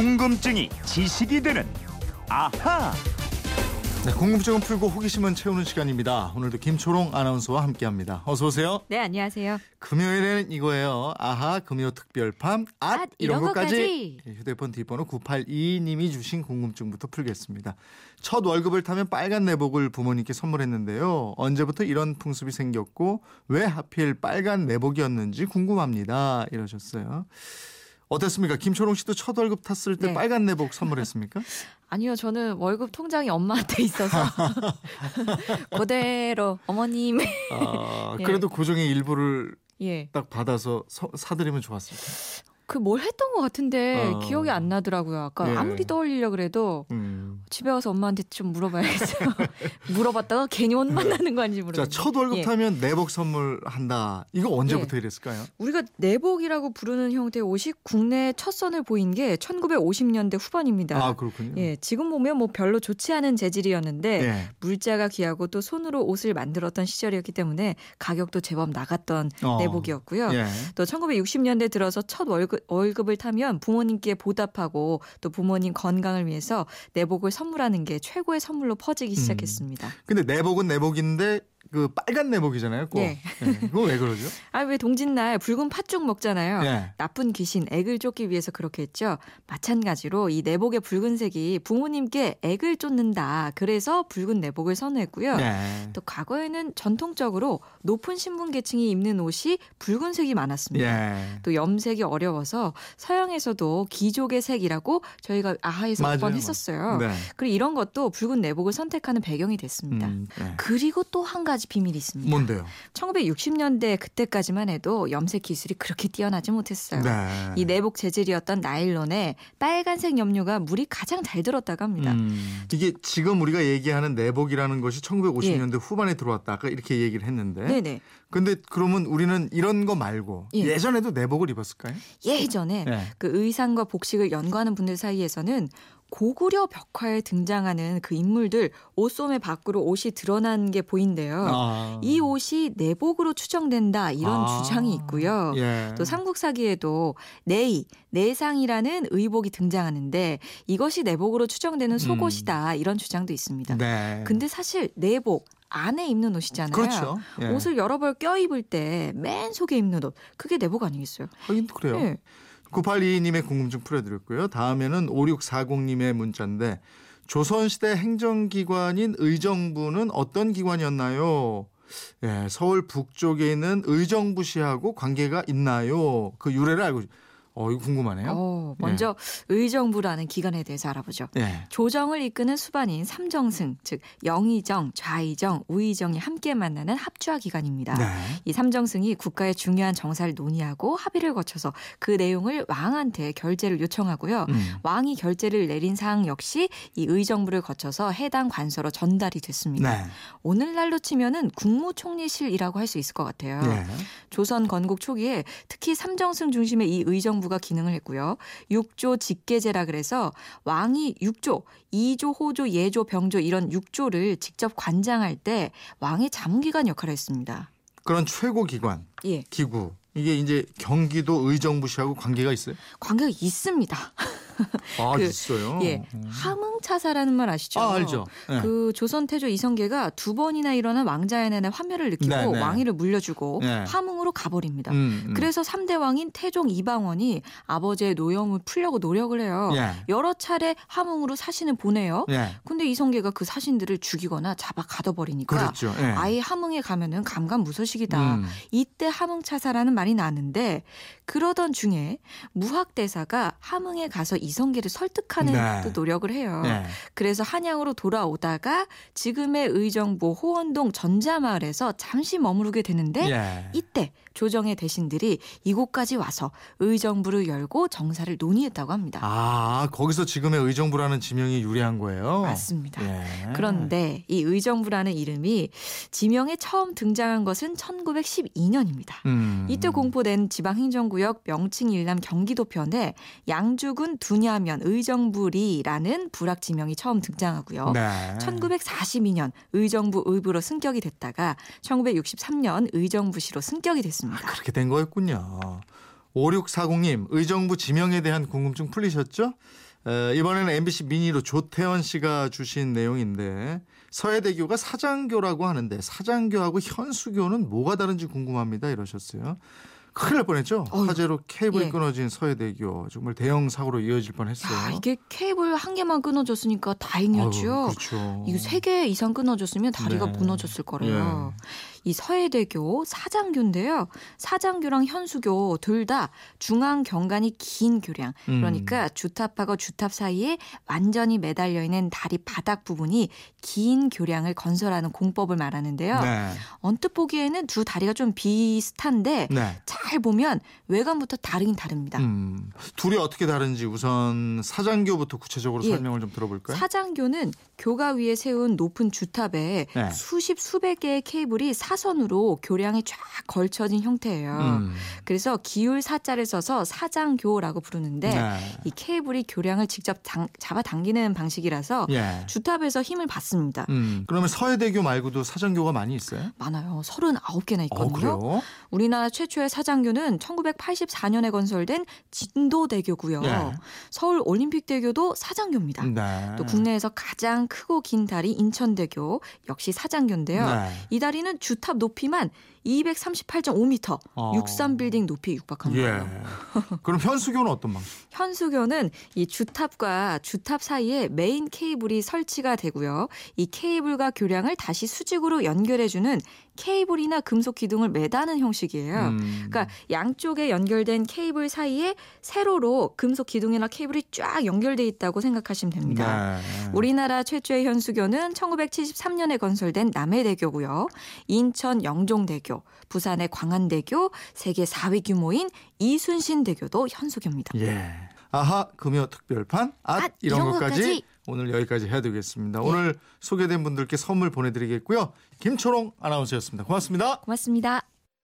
궁금증이 지식이 되는 아하. 네, 궁금증은 풀고 호기심은 채우는 시간입니다. 오늘도 김초롱 아나운서와 함께합니다. 어서 오세요. 네, 안녕하세요. 금요일에는 이거예요. 아하 금요 특별판 앗 앗, 이런 이런 것까지. 것까지. 예, 휴대폰 뒷번호 9822님이 주신 궁금증부터 풀겠습니다. 첫 월급을 타면 빨간 내복을 부모님께 선물했는데요. 언제부터 이런 풍습이 생겼고 왜 하필 빨간 내복이었는지 궁금합니다. 이러셨어요. 어땠습니까? 김초롱 씨도 첫 월급 탔을 때 네. 빨간 내복 선물했습니까? 아니요, 저는 월급 통장이 엄마한테 있어서 그대로 어머님 아, 예. 그래도 그 중에 일부를 예. 딱 받아서 서- 사드리면 좋았을 텐데. 그 뭘 했던 것 같은데 어. 기억이 안 나더라고요. 아까 예. 아무리 떠올리려 그래도 음. 집에 와서 엄마한테 좀 물어봐야겠어요. 물어봤다가 괜히 혼만 나는 거 아닌지 자, 모르겠어요. 첫 월급 예. 타면 내복 선물한다. 이거 언제부터 이랬을까요? 우리가 내복이라고 부르는 형태의 옷이 국내 첫 선을 보인 게 1950년대 후반입니다. 아, 그렇군요. 예, 지금 보면 뭐 별로 좋지 않은 재질이었는데 예. 물자가 귀하고 또 손으로 옷을 만들었던 시절이었기 때문에 가격도 제법 나갔던 어. 내복이었고요. 예. 또 1960년대 들어서 첫 월급, 월급을 타면 부모님께 보답하고 또 부모님 건강을 위해서 내복을 선물하는 게 최고의 선물로 퍼지기 음. 시작했습니다. 근데 내복은 내복인데 그 빨간 내복이잖아요. 꼭. 예. 예. 그거 왜 그러죠? 아 왜 동짓날 붉은 팥죽 먹잖아요. 예. 나쁜 귀신, 액을 쫓기 위해서 그렇게 했죠. 마찬가지로 이 내복의 붉은색이 부모님께 액을 쫓는다. 그래서 붉은 내복을 선호했고요. 예. 또 과거에는 전통적으로 높은 신분 계층이 입는 옷이 붉은색이 많았습니다. 예. 또 염색이 어려워서 서양에서도 귀족의 색이라고 저희가 아하에서 몇 번. 했었어요. 네. 그리고 이런 것도 붉은 내복을 선택하는 배경이 됐습니다. 음, 예. 그리고 또한 가지 비밀이 있습니다. 뭔데요? 1960년대 그때까지만 해도 염색 기술이 그렇게 뛰어나지 못했어요. 네. 이 내복 재질이었던 나일론에 빨간색 염료가 물이 가장 잘 들었다고 합니다. 음, 이게 지금 우리가 얘기하는 내복이라는 것이 1950년대 후반에 들어왔다. 아까 이렇게 얘기를 했는데. 예. 네네. 근데 그러면 우리는 이런 거 말고 예. 예. 전에도 내복을 입었을까요? 예전에 예. 그 의상과 복식을 연구하는 분들 사이에서는 고구려 벽화에 등장하는 그 인물들 옷소매 밖으로 옷이 드러난 게 보인대요. 아. 이 옷이 내복으로 추정된다 이런 아. 주장이 있고요. 예. 또 삼국사기에도 내의, 내상이라는 의복이 등장하는데 이것이 내복으로 추정되는 속옷이다 이런 주장도 있습니다. 음. 네. 근데 사실 내복 안에 입는 옷이잖아요. 그렇죠. 예. 옷을 여러 벌 껴입을 때 맨 속에 입는 옷 그게 내복 아니겠어요? 하긴 그래요. 예. 9822님의 궁금증 풀어드렸고요. 다음에는 5640님의 문자인데 조선시대 행정기관인 의정부는 어떤 기관이었나요? 예, 서울 북쪽에 있는 의정부시하고 관계가 있나요? 그 유래를 알고 어 이거 궁금하네요. 어, 먼저 의정부라는 기관에 대해서 알아보죠. 예. 조정을 이끄는 수반인 삼정승, 즉 영의정, 좌의정, 우의정이 함께 만나는 합주화 기관입니다. 네. 이 삼정승이 국가의 중요한 정사를 논의하고 합의를 거쳐서 그 내용을 왕한테 결재를 요청하고요. 음. 왕이 결재를 내린 사항 역시 이 의정부를 거쳐서 해당 관서로 전달이 됐습니다. 네. 오늘날로 치면은 국무총리실이라고 할 수 있을 것 같아요. 예. 조선 건국 초기에 특히 삼정승 중심의 이 의정부 가 기능을 했고요. 육조 직계제라 그래서 왕이 육조, 이조, 호조, 예조, 병조 이런 육조를 직접 관장할 때 왕의 자문기관 역할을 했습니다. 그런 최고 기관, 예, 기구 이게 이제 경기도 의정부시하고 관계가 있어요? 관계가 있습니다. 아 그, 있어요. 예, 함흥 차사라는 말 아시죠? 아 알죠. 예. 그 조선 태조 이성계가 두 번이나 일어난 왕자연의 환멸을 느끼고 네, 네. 왕위를 물려주고 네. 함흥으로 가버립니다. 음, 음. 그래서 3대 왕인 태종 이방원이 아버지의 노여움을 풀려고 노력을 해요. 예. 여러 차례 함흥으로 사신을 보내요. 예. 근데 이성계가 그 사신들을 죽이거나 잡아 가둬버리니까 그렇죠. 예. 아예 함흥에 가면은 감감무소식이다. 음. 이때 함흥차사라는 말이 나는데 그러던 중에 무학대사가 함흥에 가서 이성계를 설득하는 네. 또 노력을 해요. 예. 그래서 한양으로 돌아오다가 지금의 의정부 호원동 전자마을에서 잠시 머무르게 되는데 예. 이때 조정의 대신들이 이곳까지 와서 의정부를 열고 정사를 논의했다고 합니다. 아 거기서 지금의 의정부라는 지명이 유래한 거예요. 맞습니다. 예. 그런데 이 의정부라는 이름이 지명에 처음 등장한 것은 1912년입니다. 음. 이때 공포된 지방행정구역 명칭 일남 경기도편에 양주군 두냐면 의정부리라는 부락 지명이 처음 등장하고요. 네. 1942년 의정부 의부로 승격이 됐다가 1963년 의정부시로 승격이 됐습니다. 그렇게 된 거였군요. 5640님, 의정부 지명에 대한 궁금증 풀리셨죠? 에, 이번에는 MBC 미니로 조태원 씨가 주신 내용인데 서해대교가 사장교라고 하는데 사장교하고 현수교는 뭐가 다른지 궁금합니다 이러셨어요. 큰일 날 뻔했죠. 어휴, 화재로 케이블이 예. 끊어진 서해대교 정말 대형 사고로 이어질 뻔했어요. 야, 이게 케이블 한 개만 끊어졌으니까 다행이었죠. 아유, 그렇죠. 이거 세 개 이상 끊어졌으면 다리가 네. 무너졌을 거래요. 예. 이 서해대교 사장교인데요. 사장교랑 현수교 둘 다 중앙 경관이 긴 교량. 음. 그러니까 주탑하고 주탑 사이에 완전히 매달려 있는 다리 바닥 부분이 긴 교량을 건설하는 공법을 말하는데요. 네. 언뜻 보기에는 두 다리가 좀 비슷한데 네. 잘 보면 외관부터 다르긴 다릅니다. 음, 둘이 어떻게 다른지 우선 사장교부터 구체적으로 예. 설명을 좀 들어볼까요? 사장교는 교가 위에 세운 높은 주탑에 네. 수십 수백 개의 케이블이 사선으로 교량이 쫙 걸쳐진 형태예요. 음. 그래서 기울 사자를 써서 사장교라고 부르는데 네. 이 케이블이 교량을 직접 당- 잡아당기는 방식이라서 예. 주탑에서 힘을 받습니다. 음, 그러면 서해대교 말고도 사장교가 많이 있어요? 많아요. 39개나 어, 있거든요. 그래요? 우리나라 최초의 사장교는 1984년에 건설된 진도대교고요. 예. 서울 올림픽대교도 사장교입니다. 네. 또 국내에서 가장 크고 긴 다리 인천대교 역시 사장교인데요. 네. 이 다리는 주탑 높이만 238.5m, 어. 63빌딩 높이에 육박한 예. 거예요. 그럼 현수교는 어떤 방식? 현수교는 이 주탑과 주탑 사이에 메인 케이블이 설치가 되고요. 이 케이블과 교량을 다시 수직으로 연결해주는 케이블이나 금속 기둥을 매다는 형식이에요. 음. 그러니까 양쪽에 연결된 케이블 사이에 세로로 금속 기둥이나 케이블이 쫙 연결돼 있다고 생각하시면 됩니다. 네. 우리나라 최초의 현수교는 1973년에 건설된 남해대교고요. 인천 영종 대교, 부산의 광안대교, 세계 4위 규모인 이순신 대교도 현수교입니다. 예. 아하 금요 특별판 앗, 앗, 이런, 이런 것까지, 것까지. 오늘 여기까지 해야 되겠습니다. 예. 오늘 소개된 분들께 선물 보내드리겠고요. 김초롱 아나운서였습니다. 고맙습니다. 고맙습니다.